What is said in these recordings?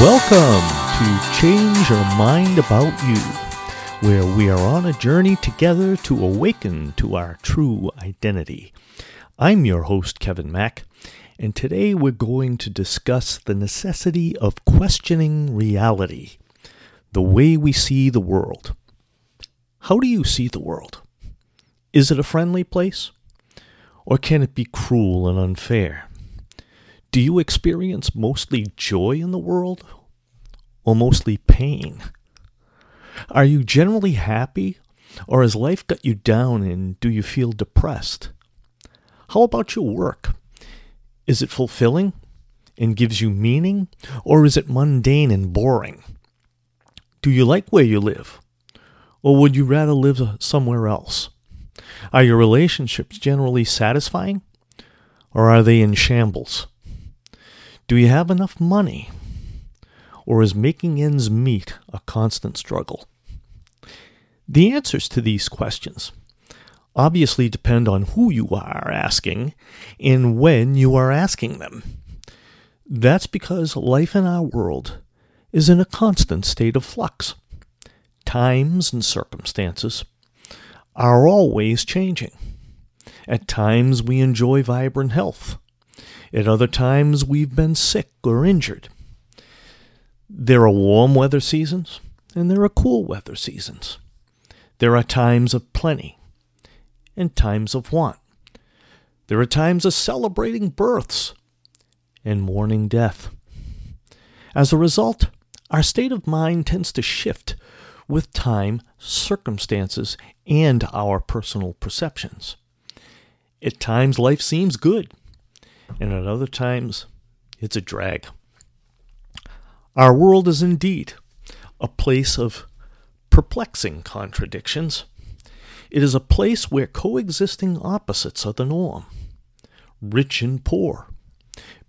Welcome to Change Your Mind About You, where we are on a journey together to awaken to our true identity. I'm your host, Kevin Mack, and today we're going to discuss the necessity of questioning reality, the way we see the world. How do you see the world? Is it a friendly place? Or can it be cruel and unfair? Do you experience mostly joy in the world or mostly pain? Are you generally happy or has life got you down and do you feel depressed? How about your work? Is it fulfilling and gives you meaning or is it mundane and boring? Do you like where you live or would you rather live uh, somewhere else? Are your relationships generally satisfying or are they in shambles? Do you have enough money? Or is making ends meet a constant struggle? The answers to these questions obviously depend on who you are asking and when you are asking them. That's because life in our world is in a constant state of flux. Times and circumstances are always changing. At times we enjoy vibrant health. At other times, we've been sick or injured. There are warm weather seasons and there are cool weather seasons. There are times of plenty and times of want. There are times of celebrating births and mourning death. As a result, our state of mind tends to shift with time, circumstances, and our personal perceptions. At times, life seems good and at other times it's a drag. Our world is indeed a place of perplexing contradictions. It is a place where coexisting opposites are the norm rich and poor,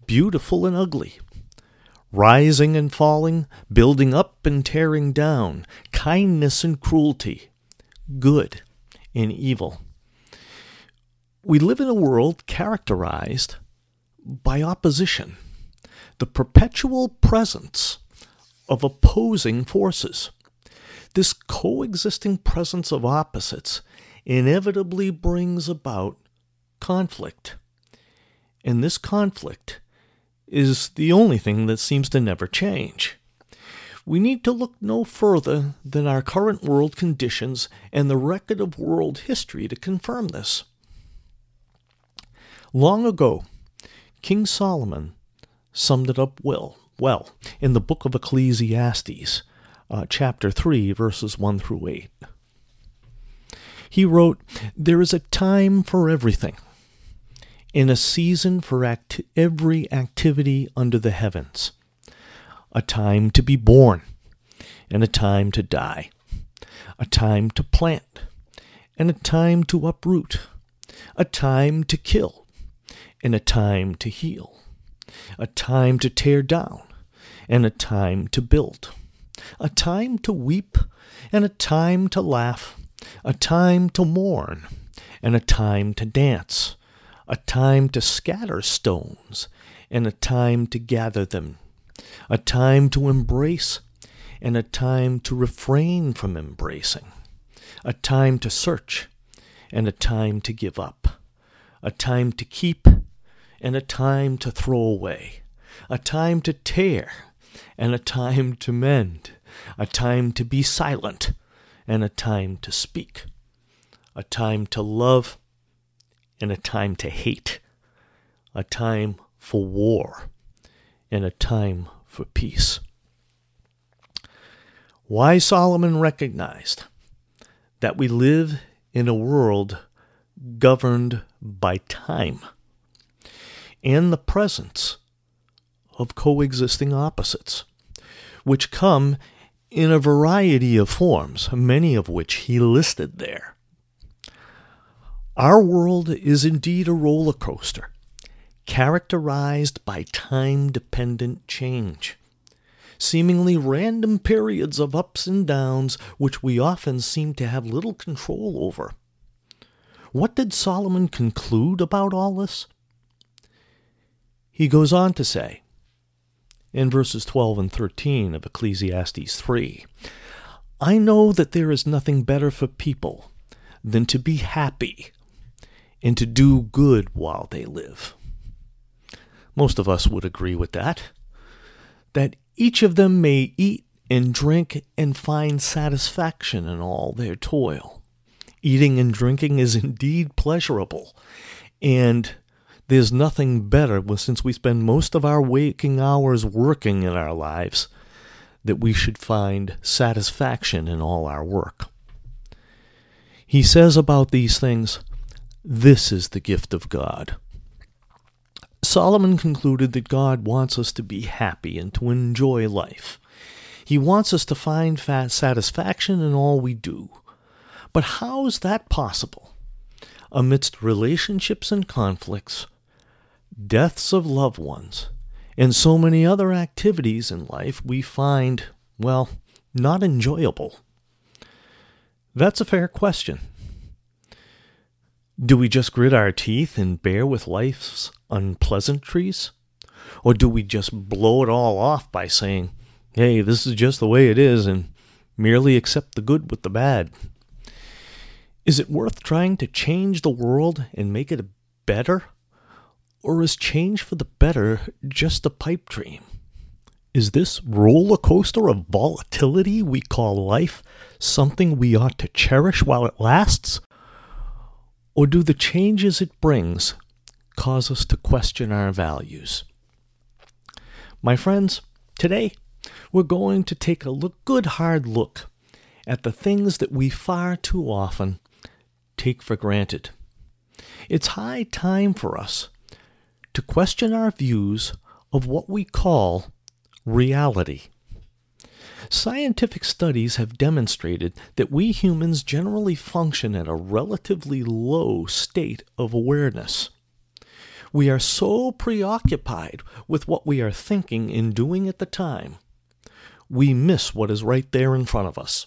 beautiful and ugly, rising and falling, building up and tearing down, kindness and cruelty, good and evil. We live in a world characterized by opposition, the perpetual presence of opposing forces. This coexisting presence of opposites inevitably brings about conflict. And this conflict is the only thing that seems to never change. We need to look no further than our current world conditions and the record of world history to confirm this. Long ago, King Solomon summed it up well, well in the book of Ecclesiastes, uh, chapter 3, verses 1 through 8. He wrote, There is a time for everything, in a season for act- every activity under the heavens, a time to be born, and a time to die, a time to plant, and a time to uproot, a time to kill, and a time to heal, a time to tear down, and a time to build, a time to weep, and a time to laugh, a time to mourn, and a time to dance, a time to scatter stones, and a time to gather them, a time to embrace, and a time to refrain from embracing, a time to search, and a time to give up, a time to keep, and a time to throw away, a time to tear, and a time to mend, a time to be silent, and a time to speak, a time to love, and a time to hate, a time for war, and a time for peace. Why Solomon recognized that we live in a world governed by time and the presence of coexisting opposites, which come in a variety of forms, many of which he listed there. Our world is indeed a roller coaster, characterized by time dependent change, seemingly random periods of ups and downs which we often seem to have little control over. What did Solomon conclude about all this? He goes on to say, in verses 12 and 13 of Ecclesiastes 3. I know that there is nothing better for people than to be happy and to do good while they live. Most of us would agree with that. That each of them may eat and drink and find satisfaction in all their toil. Eating and drinking is indeed pleasurable, and there's nothing better since we spend most of our waking hours working in our lives that we should find satisfaction in all our work. He says about these things, This is the gift of God. Solomon concluded that God wants us to be happy and to enjoy life. He wants us to find satisfaction in all we do. But how is that possible? Amidst relationships and conflicts, deaths of loved ones, and so many other activities in life we find, well, not enjoyable? That's a fair question. Do we just grit our teeth and bear with life's unpleasantries? Or do we just blow it all off by saying, hey, this is just the way it is, and merely accept the good with the bad? Is it worth trying to change the world and make it better? Or is change for the better just a pipe dream? Is this roller coaster of volatility we call life something we ought to cherish while it lasts? Or do the changes it brings cause us to question our values? My friends, today we're going to take a look, good hard look at the things that we far too often take for granted. It's high time for us to question our views of what we call reality. Scientific studies have demonstrated that we humans generally function at a relatively low state of awareness. We are so preoccupied with what we are thinking and doing at the time, we miss what is right there in front of us.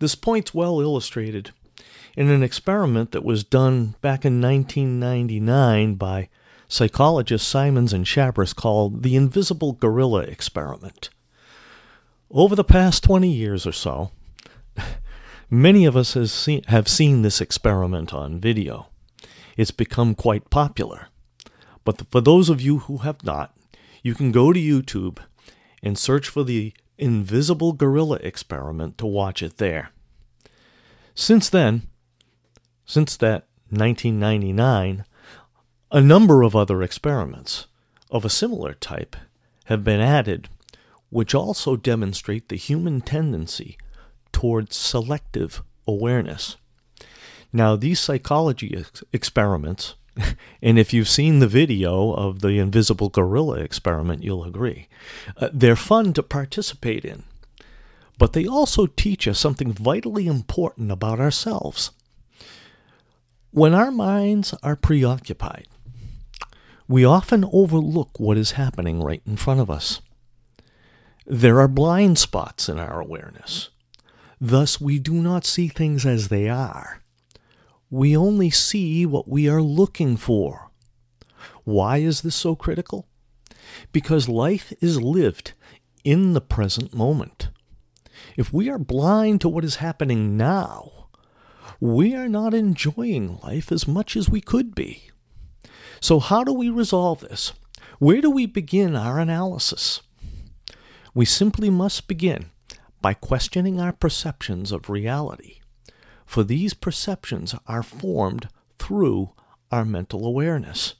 This point's well illustrated in an experiment that was done back in 1999 by psychologists Simons and Chabris called the Invisible Gorilla Experiment. Over the past 20 years or so, many of us seen, have seen this experiment on video. It's become quite popular. But for those of you who have not, you can go to YouTube and search for the Invisible Gorilla Experiment to watch it there. Since then, since that 1999, a number of other experiments of a similar type have been added, which also demonstrate the human tendency towards selective awareness. Now, these psychology ex- experiments, and if you've seen the video of the invisible gorilla experiment, you'll agree, uh, they're fun to participate in. But they also teach us something vitally important about ourselves. When our minds are preoccupied, we often overlook what is happening right in front of us. There are blind spots in our awareness. Thus, we do not see things as they are. We only see what we are looking for. Why is this so critical? Because life is lived in the present moment. If we are blind to what is happening now, we are not enjoying life as much as we could be. So, how do we resolve this? Where do we begin our analysis? We simply must begin by questioning our perceptions of reality, for these perceptions are formed through our mental awareness.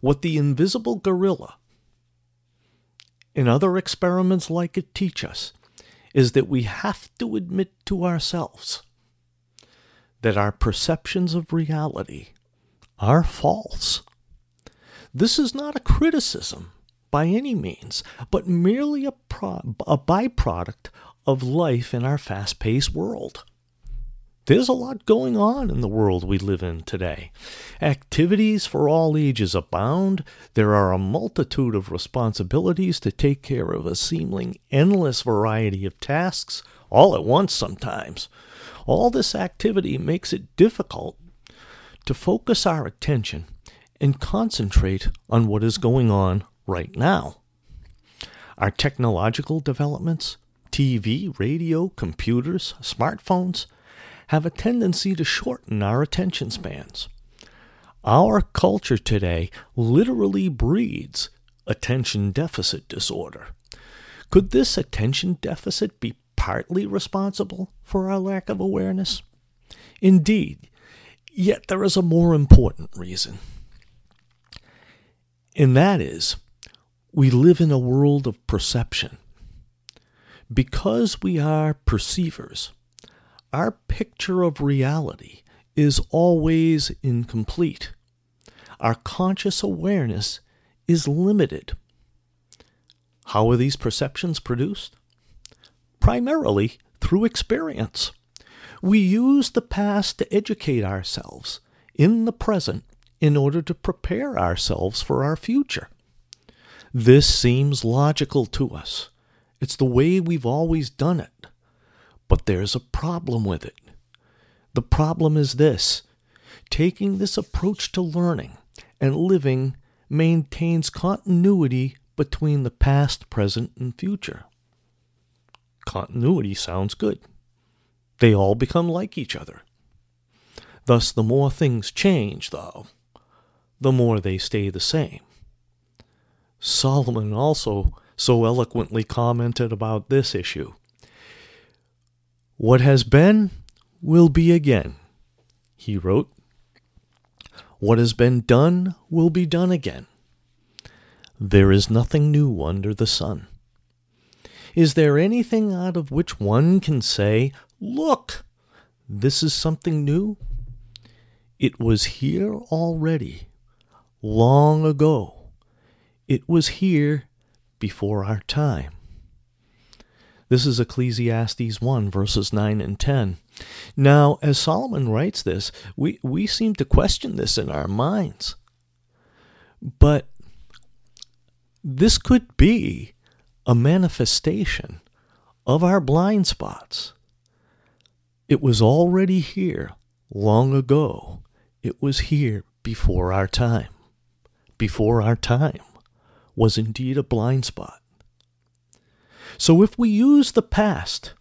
What the invisible gorilla and other experiments like it teach us is that we have to admit to ourselves that our perceptions of reality are false. This is not a criticism by any means, but merely a, pro- a byproduct of life in our fast paced world. There's a lot going on in the world we live in today. Activities for all ages abound. There are a multitude of responsibilities to take care of a seemingly endless variety of tasks, all at once sometimes. All this activity makes it difficult to focus our attention and concentrate on what is going on right now. Our technological developments, TV, radio, computers, smartphones, have a tendency to shorten our attention spans. Our culture today literally breeds attention deficit disorder. Could this attention deficit be partly responsible for our lack of awareness? Indeed, yet there is a more important reason. And that is, we live in a world of perception. Because we are perceivers, our picture of reality is always incomplete. Our conscious awareness is limited. How are these perceptions produced? Primarily through experience. We use the past to educate ourselves in the present in order to prepare ourselves for our future. This seems logical to us. It's the way we've always done it. But there's a problem with it. The problem is this taking this approach to learning and living maintains continuity between the past, present, and future. Continuity sounds good. They all become like each other. Thus, the more things change, though, the more they stay the same. Solomon also so eloquently commented about this issue. What has been will be again, he wrote. What has been done will be done again. There is nothing new under the sun. Is there anything out of which one can say, Look, this is something new? It was here already, long ago. It was here before our time. This is Ecclesiastes 1, verses 9 and 10. Now, as Solomon writes this, we, we seem to question this in our minds. But this could be a manifestation of our blind spots. It was already here long ago. It was here before our time. Before our time was indeed a blind spot. So if we use the past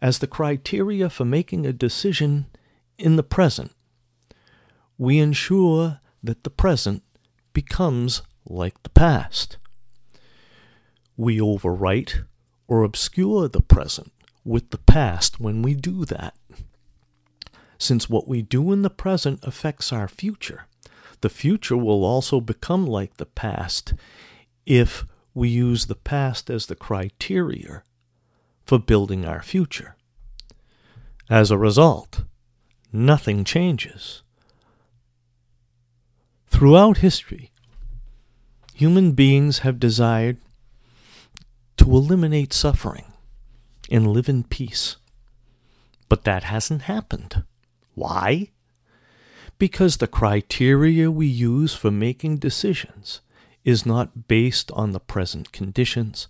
as the criteria for making a decision in the present, we ensure that the present becomes like the past. We overwrite or obscure the present with the past when we do that. Since what we do in the present affects our future, the future will also become like the past if we use the past as the criteria for building our future. As a result, nothing changes. Throughout history, human beings have desired to eliminate suffering and live in peace. But that hasn't happened. Why? Because the criteria we use for making decisions is not based on the present conditions,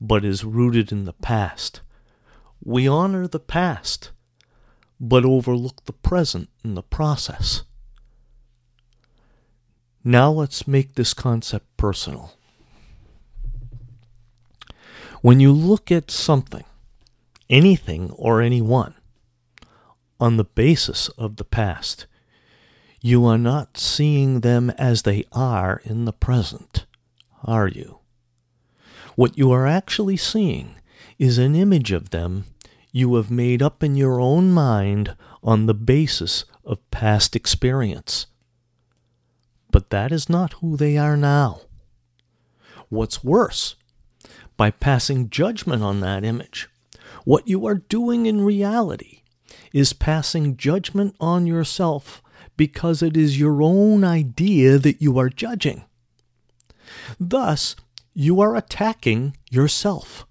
but is rooted in the past. We honor the past, but overlook the present in the process. Now let's make this concept personal. When you look at something, anything or anyone, on the basis of the past, you are not seeing them as they are in the present, are you? What you are actually seeing is an image of them you have made up in your own mind on the basis of past experience. But that is not who they are now. What's worse, by passing judgment on that image, what you are doing in reality is passing judgment on yourself because it is your own idea that you are judging. Thus, you are attacking yourself.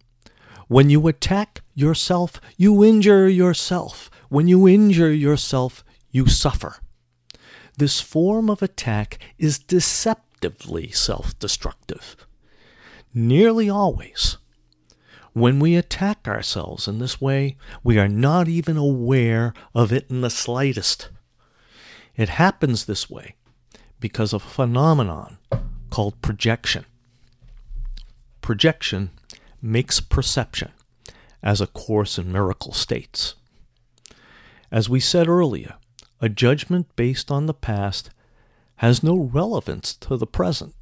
When you attack yourself, you injure yourself. When you injure yourself, you suffer. This form of attack is deceptively self destructive. Nearly always, when we attack ourselves in this way, we are not even aware of it in the slightest. It happens this way because of a phenomenon called projection. Projection makes perception, as A Course in Miracle states. As we said earlier, a judgment based on the past has no relevance to the present.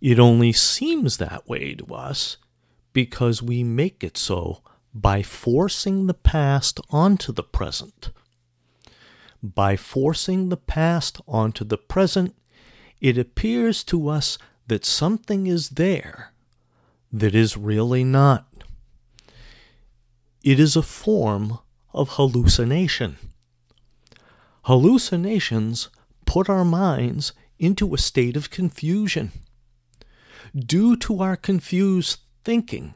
It only seems that way to us because we make it so by forcing the past onto the present. By forcing the past onto the present, it appears to us that something is there that is really not. It is a form of hallucination. Hallucinations put our minds into a state of confusion. Due to our confused thinking,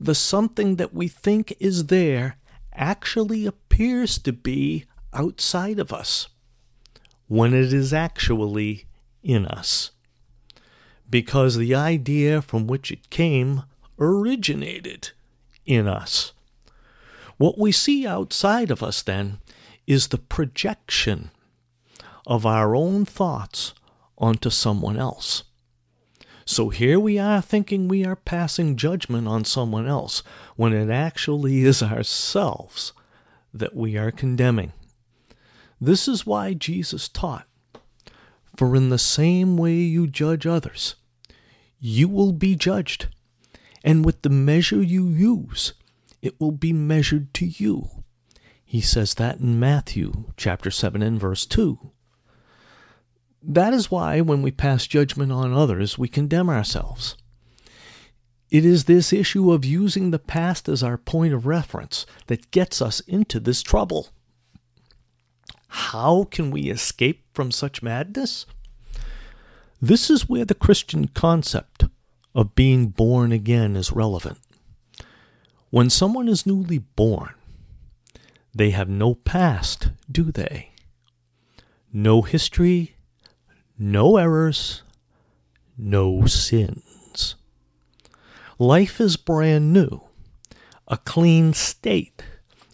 the something that we think is there actually appears to be outside of us when it is actually in us. Because the idea from which it came originated in us. What we see outside of us, then, is the projection of our own thoughts onto someone else. So here we are thinking we are passing judgment on someone else when it actually is ourselves that we are condemning. This is why Jesus taught For in the same way you judge others, you will be judged, and with the measure you use, it will be measured to you. He says that in Matthew chapter 7 and verse 2. That is why when we pass judgment on others, we condemn ourselves. It is this issue of using the past as our point of reference that gets us into this trouble. How can we escape from such madness? This is where the Christian concept of being born again is relevant. When someone is newly born, they have no past, do they? No history, no errors, no sins. Life is brand new, a clean state,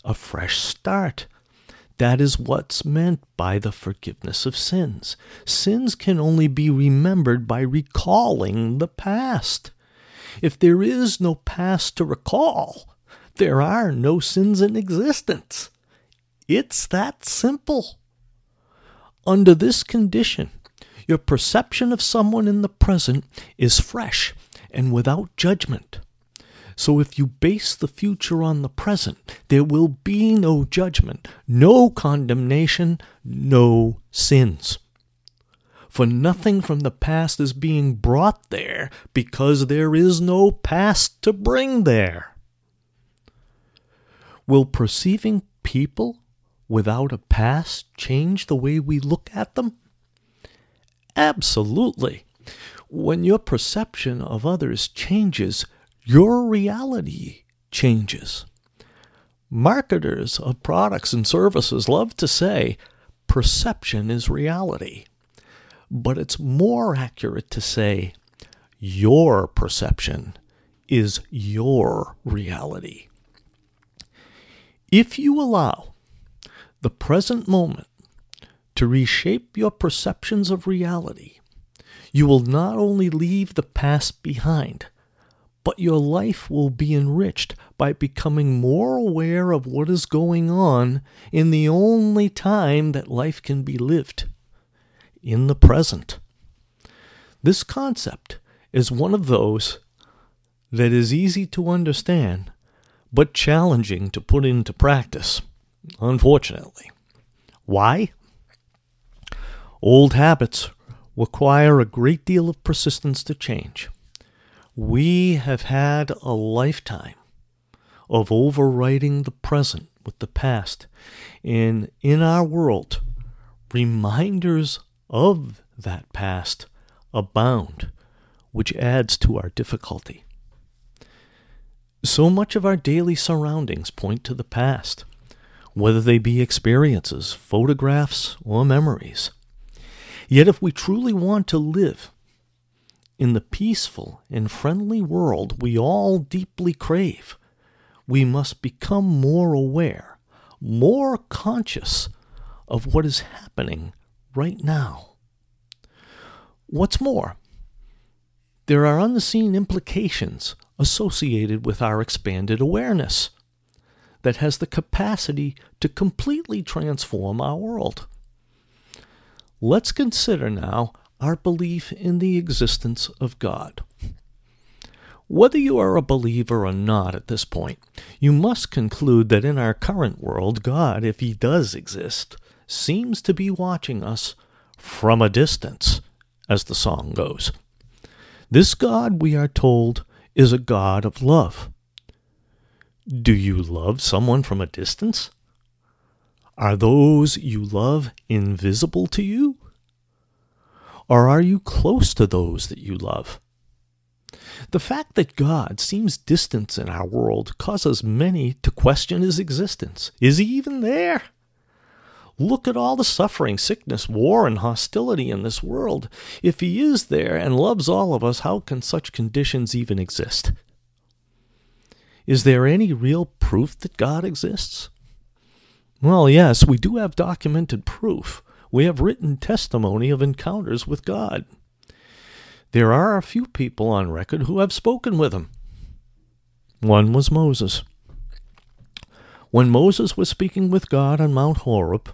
a fresh start, that is what's meant by the forgiveness of sins. Sins can only be remembered by recalling the past. If there is no past to recall, there are no sins in existence. It's that simple. Under this condition, your perception of someone in the present is fresh and without judgment. So if you base the future on the present, there will be no judgment, no condemnation, no sins. For nothing from the past is being brought there because there is no past to bring there. Will perceiving people without a past change the way we look at them? Absolutely. When your perception of others changes, your reality changes. Marketers of products and services love to say perception is reality, but it's more accurate to say your perception is your reality. If you allow the present moment to reshape your perceptions of reality, you will not only leave the past behind, but your life will be enriched by becoming more aware of what is going on in the only time that life can be lived in the present. This concept is one of those that is easy to understand but challenging to put into practice, unfortunately. Why? Old habits require a great deal of persistence to change. We have had a lifetime of overwriting the present with the past. And in our world, reminders of that past abound, which adds to our difficulty. So much of our daily surroundings point to the past, whether they be experiences, photographs, or memories. Yet, if we truly want to live in the peaceful and friendly world we all deeply crave, we must become more aware, more conscious of what is happening right now. What's more, there are unseen implications associated with our expanded awareness that has the capacity to completely transform our world. Let's consider now our belief in the existence of God. Whether you are a believer or not at this point, you must conclude that in our current world, God, if He does exist, seems to be watching us from a distance, as the song goes. This God, we are told, is a God of love. Do you love someone from a distance? Are those you love invisible to you? Or are you close to those that you love? The fact that God seems distant in our world causes many to question his existence. Is he even there? Look at all the suffering, sickness, war, and hostility in this world. If he is there and loves all of us, how can such conditions even exist? Is there any real proof that God exists? Well, yes, we do have documented proof. We have written testimony of encounters with God. There are a few people on record who have spoken with him. One was Moses. When Moses was speaking with God on Mount Horeb,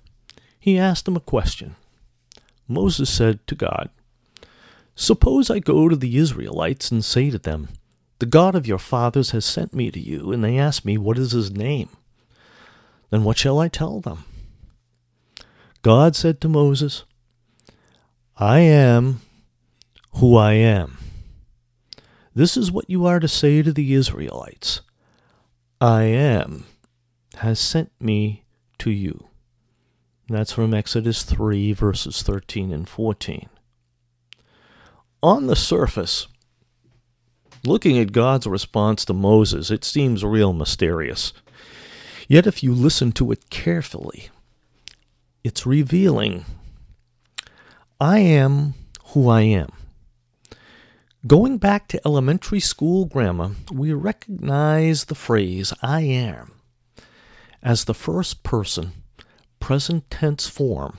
he asked him a question. Moses said to God, Suppose I go to the Israelites and say to them, the God of your fathers has sent me to you, and they ask me, What is his name? Then what shall I tell them? God said to Moses, I am who I am. This is what you are to say to the Israelites I am has sent me to you. That's from Exodus 3, verses 13 and 14. On the surface, Looking at God's response to Moses, it seems real mysterious. Yet if you listen to it carefully, it's revealing. I am who I am. Going back to elementary school grammar, we recognize the phrase I am as the first person, present tense form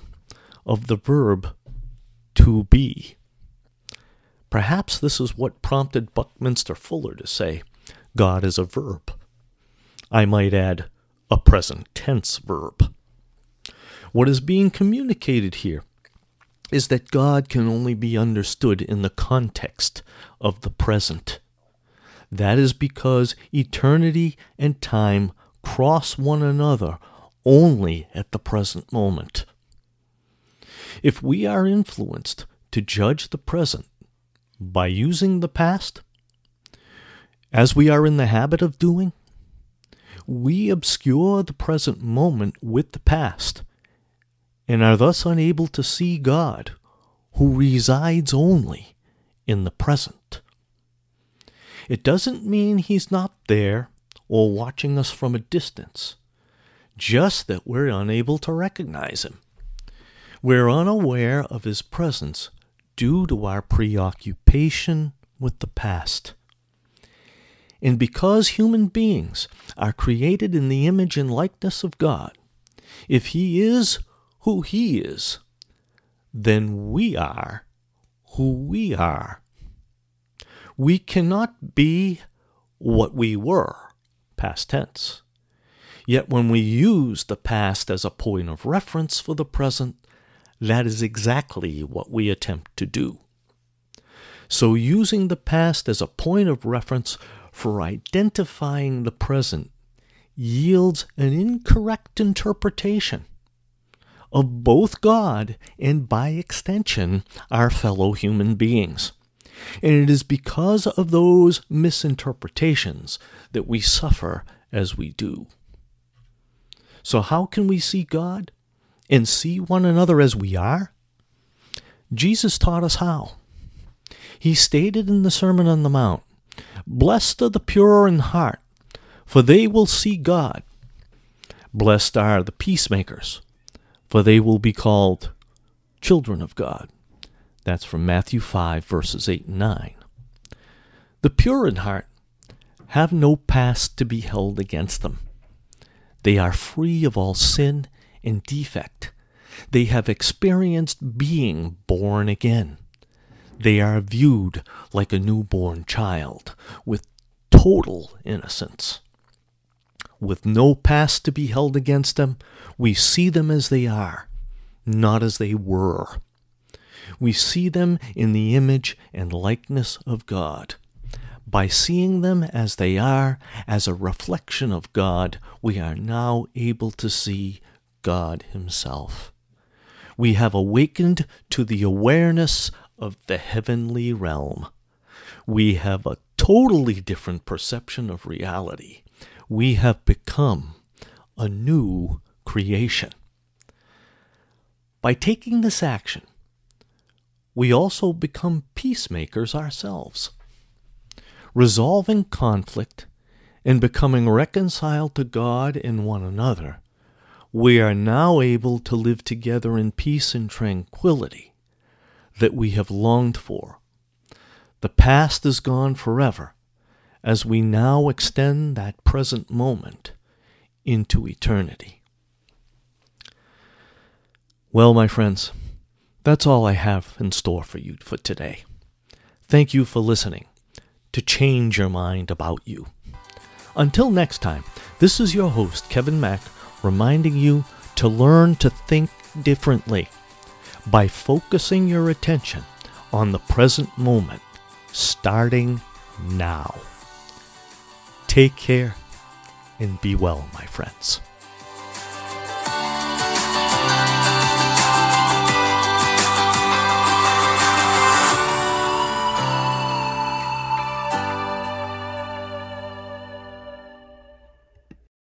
of the verb to be. Perhaps this is what prompted Buckminster Fuller to say, God is a verb. I might add, a present tense verb. What is being communicated here is that God can only be understood in the context of the present. That is because eternity and time cross one another only at the present moment. If we are influenced to judge the present by using the past, as we are in the habit of doing, we obscure the present moment with the past and are thus unable to see God, who resides only in the present. It doesn't mean He's not there or watching us from a distance, just that we're unable to recognize Him. We're unaware of His presence due to our preoccupation with the past. And because human beings are created in the image and likeness of God, if He is who He is, then we are who we are. We cannot be what we were, past tense. Yet when we use the past as a point of reference for the present, that is exactly what we attempt to do. So, using the past as a point of reference for identifying the present yields an incorrect interpretation of both God and, by extension, our fellow human beings. And it is because of those misinterpretations that we suffer as we do. So, how can we see God? and see one another as we are? Jesus taught us how. He stated in the Sermon on the Mount, Blessed are the pure in heart, for they will see God. Blessed are the peacemakers, for they will be called children of God. That's from Matthew 5, verses 8 and 9. The pure in heart have no past to be held against them. They are free of all sin and defect. They have experienced being born again. They are viewed like a newborn child with total innocence. With no past to be held against them, we see them as they are, not as they were. We see them in the image and likeness of God. By seeing them as they are, as a reflection of God, we are now able to see God Himself. We have awakened to the awareness of the heavenly realm. We have a totally different perception of reality. We have become a new creation. By taking this action, we also become peacemakers ourselves. Resolving conflict and becoming reconciled to God and one another, we are now able to live together in peace and tranquility that we have longed for. The past is gone forever as we now extend that present moment into eternity. Well, my friends, that's all I have in store for you for today. Thank you for listening to change your mind about you. Until next time, this is your host, Kevin Mack, reminding you to learn to think differently by focusing your attention on the present moment, starting now. Take care and be well, my friends.